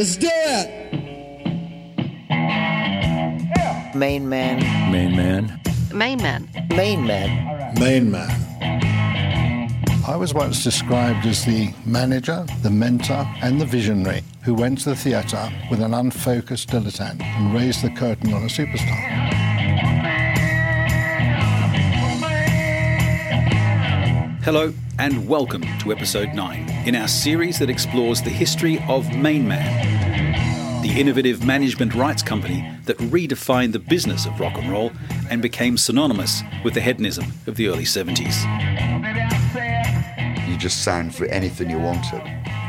Let's do it. Main man. Main man. Main man. Main man. Main man. I was once described as the manager, the mentor, and the visionary who went to the theatre with an unfocused dilettante and raised the curtain on a superstar. Hello, and welcome to episode 9 in our series that explores the history of Main Man, the innovative management rights company that redefined the business of rock and roll and became synonymous with the hedonism of the early 70s. You just signed for anything you wanted.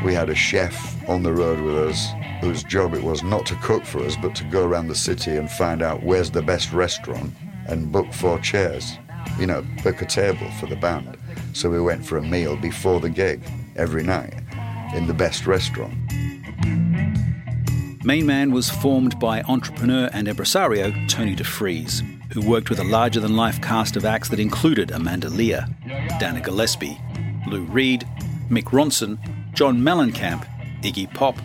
We had a chef on the road with us whose job it was not to cook for us, but to go around the city and find out where's the best restaurant and book four chairs, you know, book a table for the band. So we went for a meal before the gig every night in the best restaurant. Main Man was formed by entrepreneur and impresario Tony DeFries, who worked with a larger than life cast of acts that included Amanda Lear, Dana Gillespie, Lou Reed, Mick Ronson, John Mellencamp, Iggy Pop,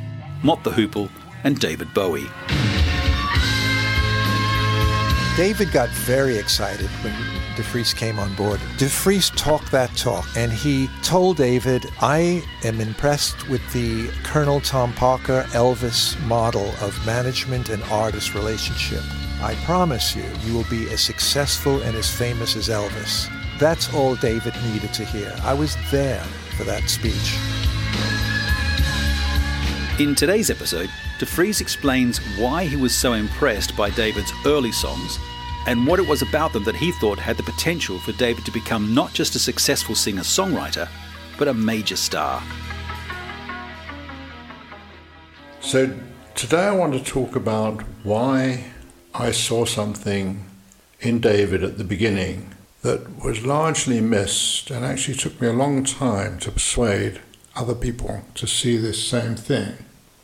Mott the Hoople, and David Bowie. David got very excited when DeFries came on board. DeFries talked that talk, and he told David, I am impressed with the Colonel Tom Parker Elvis model of management and artist relationship. I promise you, you will be as successful and as famous as Elvis. That's all David needed to hear. I was there for that speech. In today's episode, DeFries explains why he was so impressed by David's early songs and what it was about them that he thought had the potential for David to become not just a successful singer songwriter, but a major star. So, today I want to talk about why I saw something in David at the beginning that was largely missed and actually took me a long time to persuade other people to see this same thing.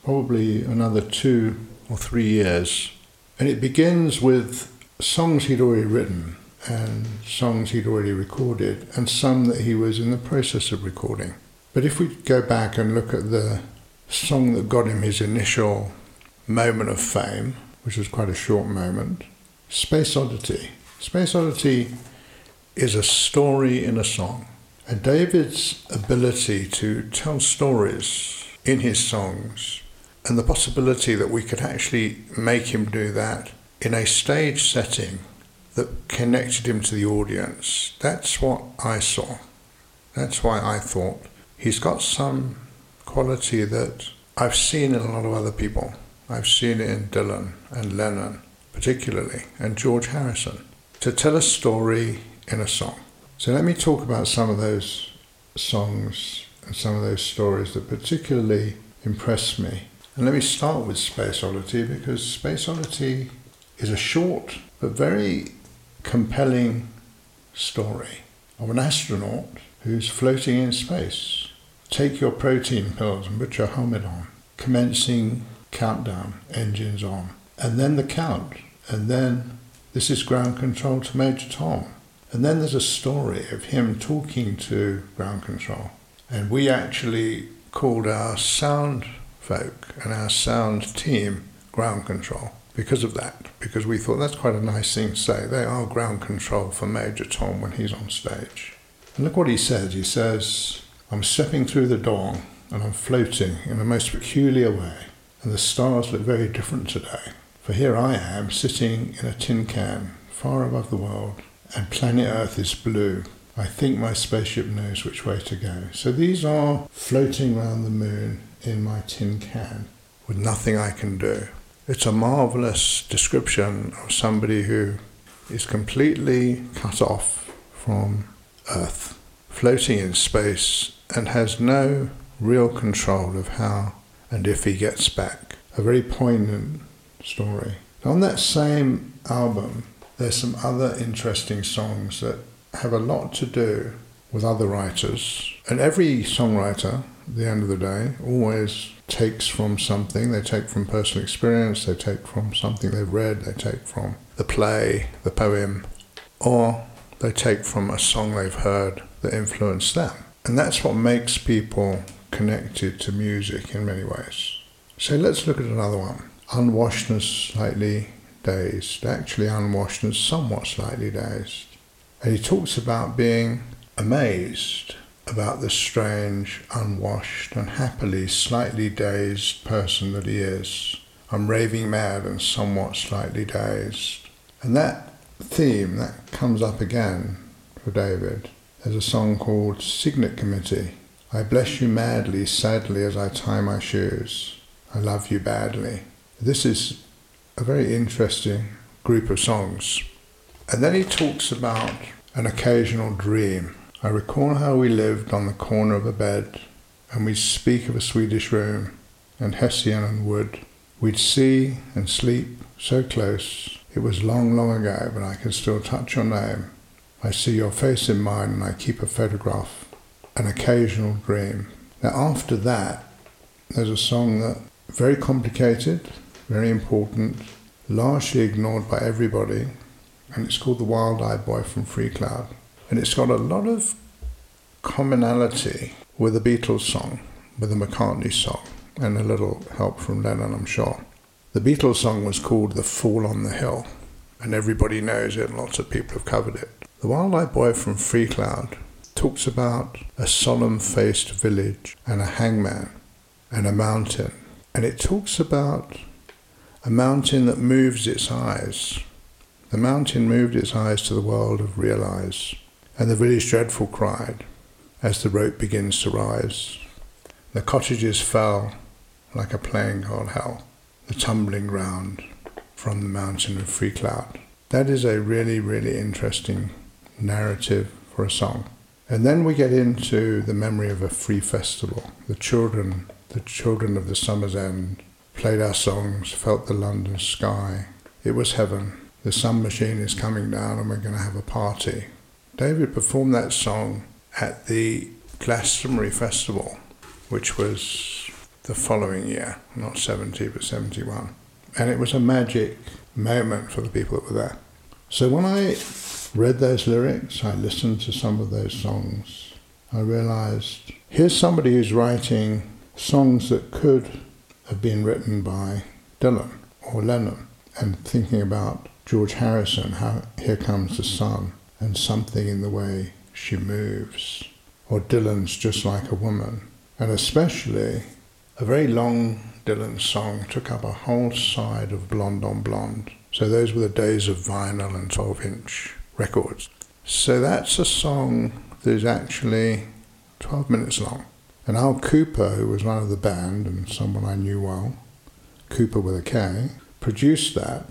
Probably another two or three years. And it begins with songs he'd already written and songs he'd already recorded and some that he was in the process of recording. But if we go back and look at the song that got him his initial moment of fame, which was quite a short moment, Space Oddity. Space Oddity is a story in a song. And David's ability to tell stories in his songs and the possibility that we could actually make him do that in a stage setting that connected him to the audience. That's what I saw. That's why I thought he's got some quality that I've seen in a lot of other people. I've seen it in Dylan and Lennon, particularly, and George Harrison, to tell a story in a song. So let me talk about some of those songs and some of those stories that particularly impressed me. And let me start with Space Oddity because Space Oddity is a short but very compelling story of an astronaut who's floating in space. Take your protein pills and put your helmet on. Commencing countdown, engines on. And then the count. And then this is ground control to Major Tom. And then there's a story of him talking to ground control. And we actually called our sound folk and our sound team ground control because of that, because we thought that's quite a nice thing to say. They are ground control for Major Tom when he's on stage. And look what he says. He says, I'm stepping through the dawn and I'm floating in a most peculiar way, and the stars look very different today. For here I am sitting in a tin can far above the world, and planet Earth is blue. I think my spaceship knows which way to go. So these are floating around the moon in my tin can with nothing I can do. It's a marvelous description of somebody who is completely cut off from Earth, floating in space, and has no real control of how and if he gets back. A very poignant story. On that same album, there's some other interesting songs that have a lot to do with other writers. And every songwriter, at the end of the day, always takes from something. They take from personal experience, they take from something they've read, they take from the play, the poem, or they take from a song they've heard that influenced them. And that's what makes people connected to music in many ways. So let's look at another one. Unwashed and slightly dazed, actually unwashed and somewhat slightly dazed. And he talks about being amazed about the strange, unwashed, and happily slightly dazed person that he is. I'm raving mad and somewhat slightly dazed. And that theme, that comes up again for David. There's a song called Cygnet Committee. I bless you madly, sadly, as I tie my shoes. I love you badly. This is a very interesting group of songs. And then he talks about an occasional dream. I recall how we lived on the corner of a bed, and we'd speak of a Swedish room, and Hessian and wood. We'd see and sleep so close. It was long, long ago, but I can still touch your name. I see your face in mine, and I keep a photograph. An occasional dream. Now, after that, there's a song that very complicated, very important, largely ignored by everybody, and it's called The Wild Eyed Boy from Freecloud. And it's got a lot of commonality with a Beatles song, with a McCartney song, and a little help from Lennon, I'm sure. The Beatles song was called The Fool on the Hill, and everybody knows it, and lots of people have covered it. The Wild Eyed Boy from Freecloud talks about a solemn faced village and a hangman and a mountain. And it talks about a mountain that moves its eyes. The mountain moved its eyes to the world of real eyes. And the village dreadful cried as the rope begins to rise. The cottages fell like a playing god hell, the tumbling ground from the mountain of free cloud. That is a really, really interesting narrative for a song. And then we get into the memory of a free festival. The children, the children of the summer's end, played our songs, felt the London sky. It was heaven. The sun machine is coming down and we're going to have a party. David performed that song at the Glastonbury Festival, which was the following year, not 70 but 71. And it was a magic moment for the people that were there. So when I read those lyrics, I listened to some of those songs, I realized here's somebody who's writing songs that could have been written by Dylan or Lennon, and thinking about George Harrison, how Here Comes the Sun, and something in the way she moves, or Dylan's Just Like a Woman, and especially a very long Dylan song took up a whole side of Blonde on Blonde. So those were the days of vinyl and 12 inch records. So that's a song that is actually 12 minutes long. And Al Kooper, who was one of the band and someone I knew well, Kooper with a K, produced that.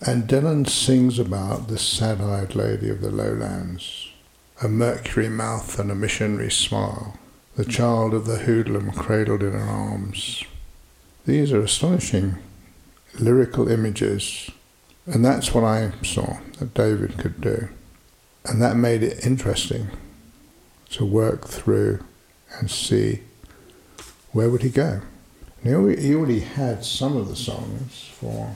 And Dylan sings about the sad eyed lady of the lowlands, a mercury mouth and a missionary smile, the child of the hoodlum cradled in her arms. These are astonishing lyrical images and that's what I saw that David could do. And that made it interesting to work through and see where would he go. Already, he already had some of the songs for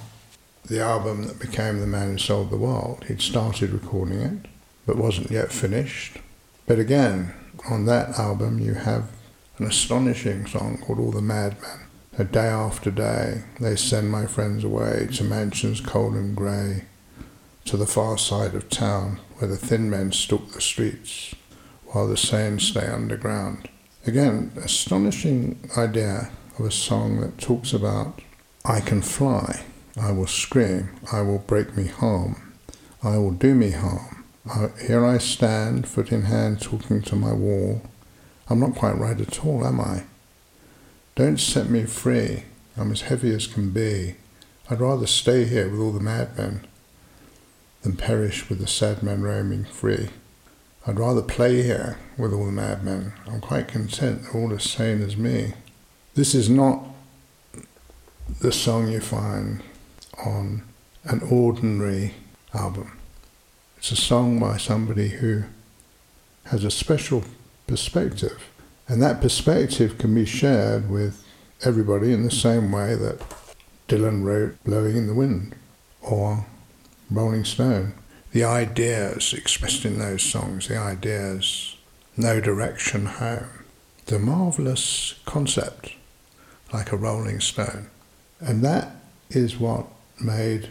the album that became The Man Who Sold the World. He'd started recording it, but wasn't yet finished. But again, on that album you have an astonishing song called All the Madmen a day after day, they send my friends away to mansions cold and grey, to the far side of town where the thin men stalk the streets while the sane stay underground. Again, astonishing idea of a song that talks about I can fly, I will scream, I will break me harm, I will do me harm. I, here I stand, foot in hand, talking to my wall. I'm not quite right at all, am I? Don't set me free. I'm as heavy as can be. I'd rather stay here with all the madmen than perish with the sad men roaming free. I'd rather play here with all the madmen. I'm quite content they're all as sane as me. This is not the song you find on an ordinary album. It's a song by somebody who has a special perspective and that perspective can be shared with everybody in the same way that Dylan wrote Blowing in the Wind or Rolling Stone. The ideas expressed in those songs, the ideas, no direction home. The marvelous concept like a rolling stone. And that is what made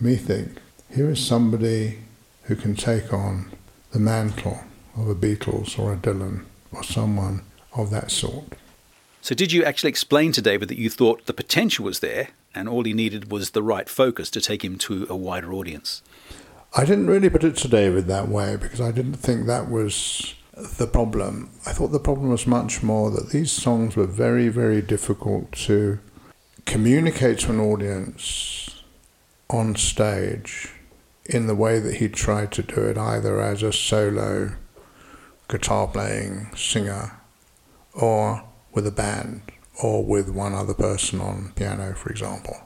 me think here is somebody who can take on the mantle of a Beatles or a Dylan or someone of that sort. So, did you actually explain to David that you thought the potential was there and all he needed was the right focus to take him to a wider audience? I didn't really put it to David that way because I didn't think that was the problem. I thought the problem was much more that these songs were very, very difficult to communicate to an audience on stage in the way that he tried to do it, either as a solo guitar playing singer or with a band or with one other person on piano, for example.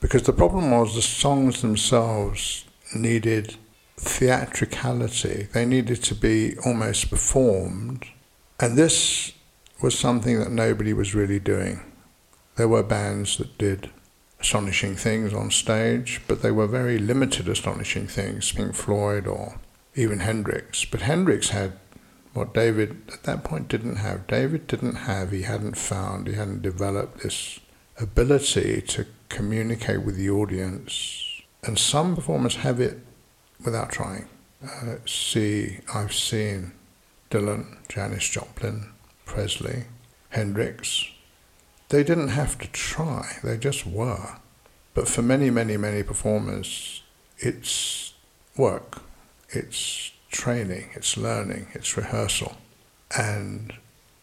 Because the problem was the songs themselves needed theatricality, they needed to be almost performed, and this was something that nobody was really doing. There were bands that did astonishing things on stage, but they were very limited astonishing things, Pink Floyd or even Hendrix. But Hendrix had what David at that point didn't have. David didn't have, he hadn't found, he hadn't developed this ability to communicate with the audience. And some performers have it without trying. Uh, see, I've seen Dylan, Janis Joplin, Presley, Hendrix. They didn't have to try, they just were. But for many, many, many performers, it's work, it's training, it's learning, it's rehearsal, and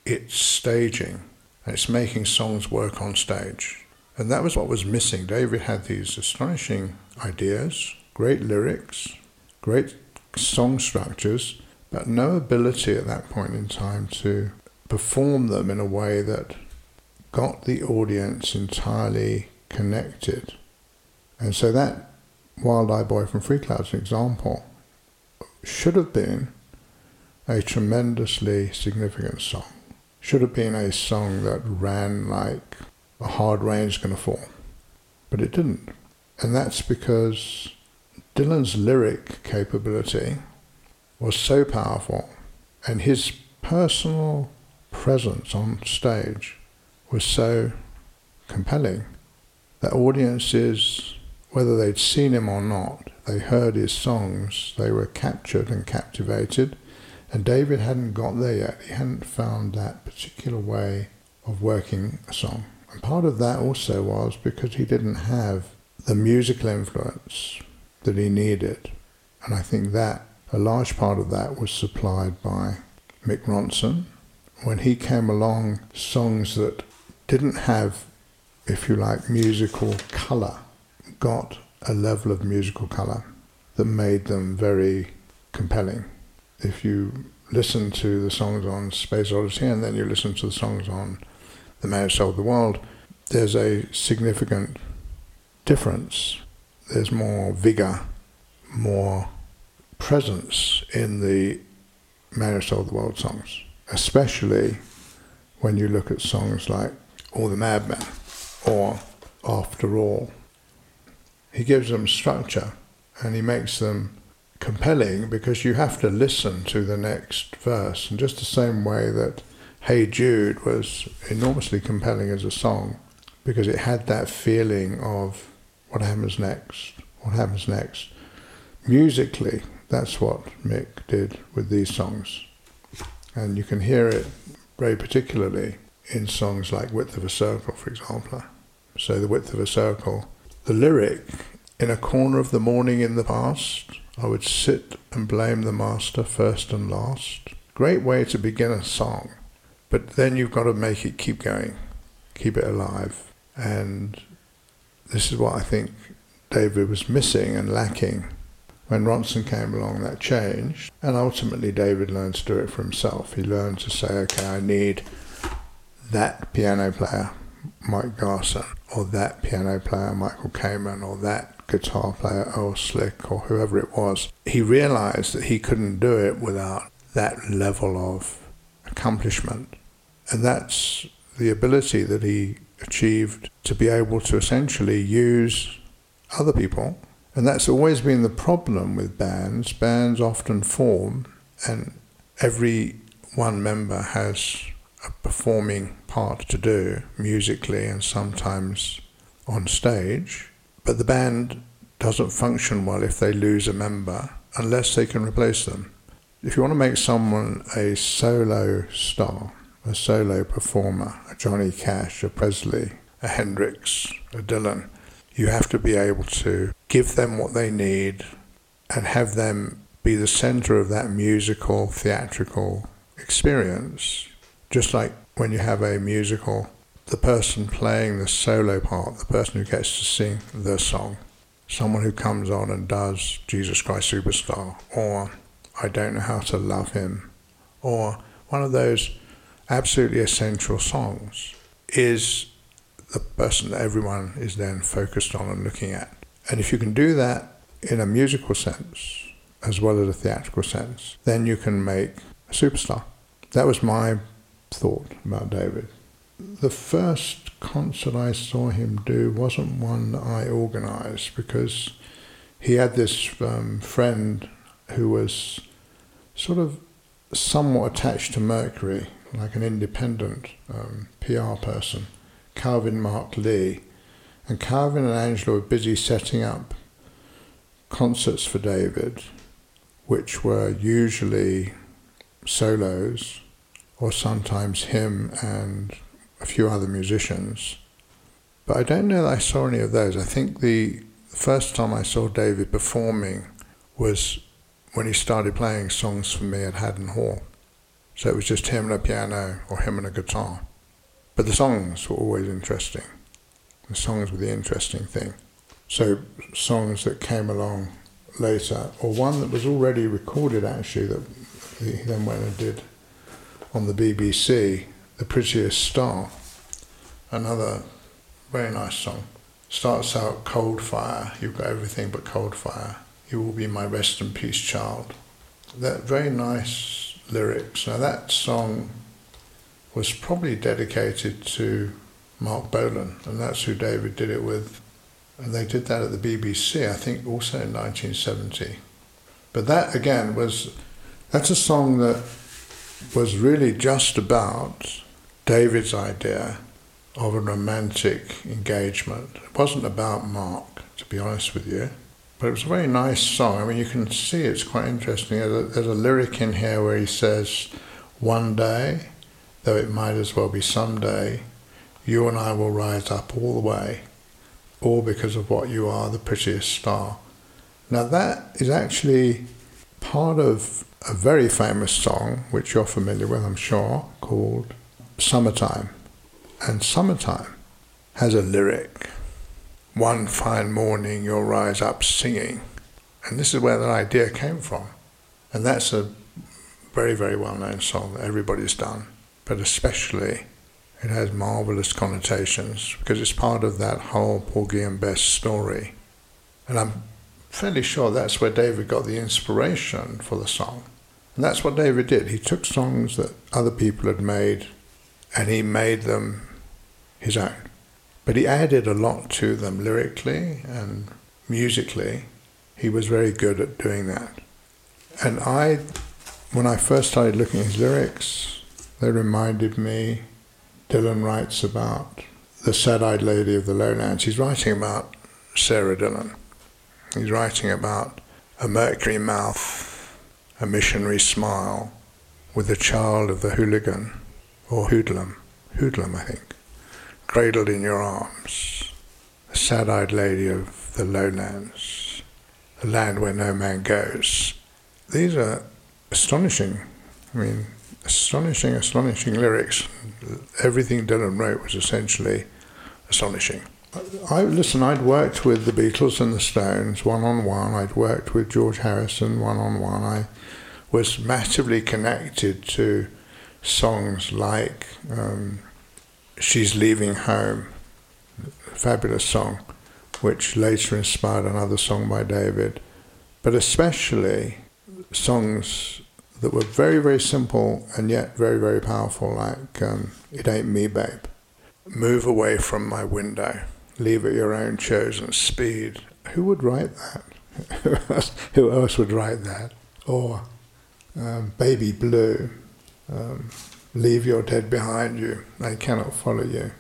it's staging, and it's making songs work on stage. And that was what was missing. David had these astonishing ideas, great lyrics, great song structures, but no ability at that point in time to perform them in a way that got the audience entirely connected. And so that Wild Eye Boy from Freecloud is an example should have been a tremendously significant song. Should have been a song that ran like a hard rain's going to fall. But it didn't. And that's because Dylan's lyric capability was so powerful and his personal presence on stage was so compelling that audiences, whether they'd seen him or not, they heard his songs, they were captured and captivated. And David hadn't got there yet. He hadn't found that particular way of working a song. And part of that also was because he didn't have the musical influence that he needed. And I think that a large part of that was supplied by Mick Ronson. When he came along, songs that didn't have, if you like, musical colour got a level of musical colour that made them very compelling. If you listen to the songs on Space Odyssey and then you listen to the songs on The Man Who Sold the World, there's a significant difference. There's more vigour, more presence in the Man Who Sold the World songs, especially when you look at songs like All the madman or After All he gives them structure and he makes them compelling because you have to listen to the next verse. And just the same way that Hey Jude was enormously compelling as a song because it had that feeling of what happens next, what happens next. Musically, that's what Mick did with these songs. And you can hear it very particularly in songs like Width of a Circle, for example. So, The Width of a Circle the lyric, in a corner of the morning in the past, I would sit and blame the master first and last. Great way to begin a song, but then you've got to make it keep going, keep it alive. And this is what I think David was missing and lacking. When Ronson came along, that changed, and ultimately David learned to do it for himself. He learned to say, okay, I need that piano player, Mike Garson, or that piano player, Michael Kamen, or that guitar player, Earl Slick, or whoever it was, he realized that he couldn't do it without that level of accomplishment. And that's the ability that he achieved to be able to essentially use other people. And that's always been the problem with bands. Bands often form, and every one member has a performing part to do musically and sometimes on stage, but the band doesn't function well if they lose a member unless they can replace them. If you want to make someone a solo star, a solo performer, a Johnny Cash, a Presley, a Hendrix, a Dylan, you have to be able to give them what they need and have them be the center of that musical, theatrical experience. Just like when you have a musical, the person playing the solo part, the person who gets to sing the song, someone who comes on and does Jesus Christ Superstar, or I Don't Know How to Love Him, or one of those absolutely essential songs, is the person that everyone is then focused on and looking at. And if you can do that in a musical sense, as well as a theatrical sense, then you can make a superstar. That was my thought about David. The first concert I saw him do wasn't one I organized because he had this um, friend who was sort of somewhat attached to Mercury, like an independent um, PR person, Calvin Mark Lee. And Calvin and Angela were busy setting up concerts for David, which were usually solos or sometimes him and a few other musicians. But I don't know that I saw any of those. I think the first time I saw David performing was when he started playing songs for me at Haddon Hall. So it was just him and a piano or him and a guitar. But the songs were always interesting. The songs were the interesting thing. So songs that came along later, or one that was already recorded actually that he then went and did on the BBC, The Prettiest Star, another very nice song. Starts out Cold Fire, you've got everything but cold fire. You will be my rest and peace child. That very nice lyrics. Now that song was probably dedicated to Marc Bolan, and that's who David did it with. And they did that at the BBC, I think also in 1970. But that again was, that's a song that was really just about David's idea of a romantic engagement. It wasn't about Mark, to be honest with you, but it was a very nice song. I mean, you can see it's quite interesting. There's a, there's a lyric in here where he says, One day, though it might as well be someday, you and I will rise up all the way, all because of what you are, the prettiest star. Now, that is actually part of a very famous song, which you're familiar with, I'm sure, called Summertime. And Summertime has a lyric One fine morning you'll rise up singing. And this is where that idea came from. And that's a very, very well known song that everybody's done, but especially it has marvelous connotations because it's part of that whole Porgy and Bess story. And I'm fairly sure that's where David got the inspiration for the song. And that's what David did. He took songs that other people had made and he made them his own. But he added a lot to them lyrically and musically. He was very good at doing that. And I, when I first started looking at his lyrics, they reminded me, Dylan writes about the sad eyed lady of the lowlands. He's writing about Sara Dylan. He's writing about a mercury mouth, a missionary smile, with a child of the hooligan, or hoodlum, hoodlum, I think, cradled in your arms, a sad eyed lady of the lowlands, a land where no man goes. These are astonishing, I mean, astonishing, astonishing lyrics. Everything Dylan wrote was essentially astonishing. I listen. I'd worked with the Beatles and the Stones one on one. I'd worked with George Harrison one on one. I was massively connected to songs like um, "She's Leaving Home," a fabulous song, which later inspired another song by David, but especially songs that were very, very simple and yet very, very powerful, like um, "It Ain't Me, Babe." Move away from my window leave at your own chosen speed. Who would write that? Who else would write that? Or um, Baby Blue, um, Leave your dead behind you, they cannot follow you.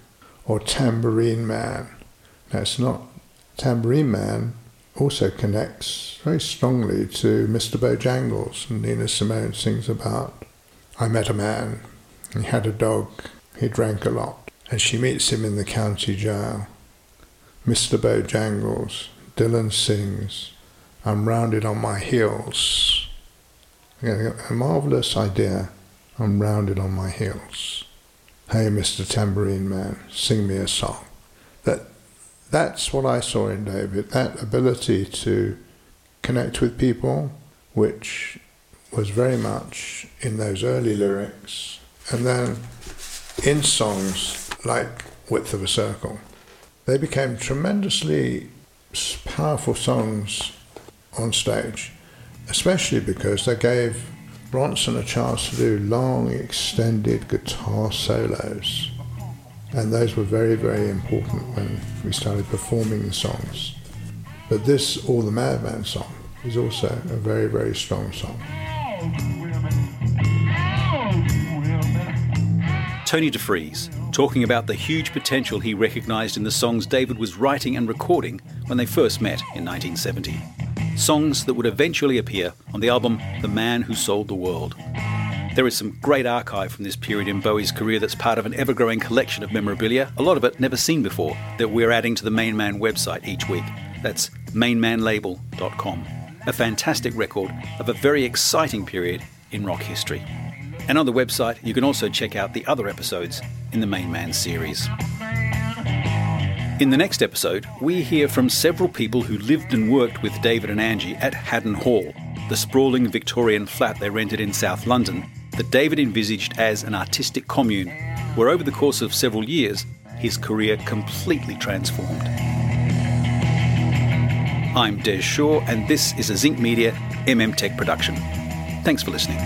Or Tambourine Man. that's not. Tambourine Man also connects very strongly to Mr. Bojangles, and Nina Simone sings about I met a man, he had a dog, he drank a lot, and she meets him in the county jail. Mr. Bojangles, Dylan sings, I'm rounded on my heels. A marvellous idea, I'm rounded on my heels. Hey, Mr. Tambourine Man, sing me a song. That, that's what I saw in David, that ability to connect with people, which was very much in those early lyrics. And then in songs like Width of a Circle, they became tremendously powerful songs on stage, especially because they gave Ronson a chance to do long, extended guitar solos. And those were very, very important when we started performing the songs. But this All the Madman song is also a very, very strong song. Tony DeFries, talking about the huge potential he recognised in the songs David was writing and recording when they first met in 1970. Songs that would eventually appear on the album The Man Who Sold the World. There is some great archive from this period in Bowie's career that's part of an ever growing collection of memorabilia, a lot of it never seen before, that we're adding to the Main Man website each week. That's mainmanlabel.com. A fantastic record of a very exciting period in rock history. And on the website, you can also check out the other episodes in the Main Man series. In the next episode, we hear from several people who lived and worked with David and Angie at Haddon Hall, the sprawling Victorian flat they rented in South London that David envisaged as an artistic commune, where over the course of several years, his career completely transformed. I'm Des Shaw, and this is a Zinc Media MM Tech production. Thanks for listening.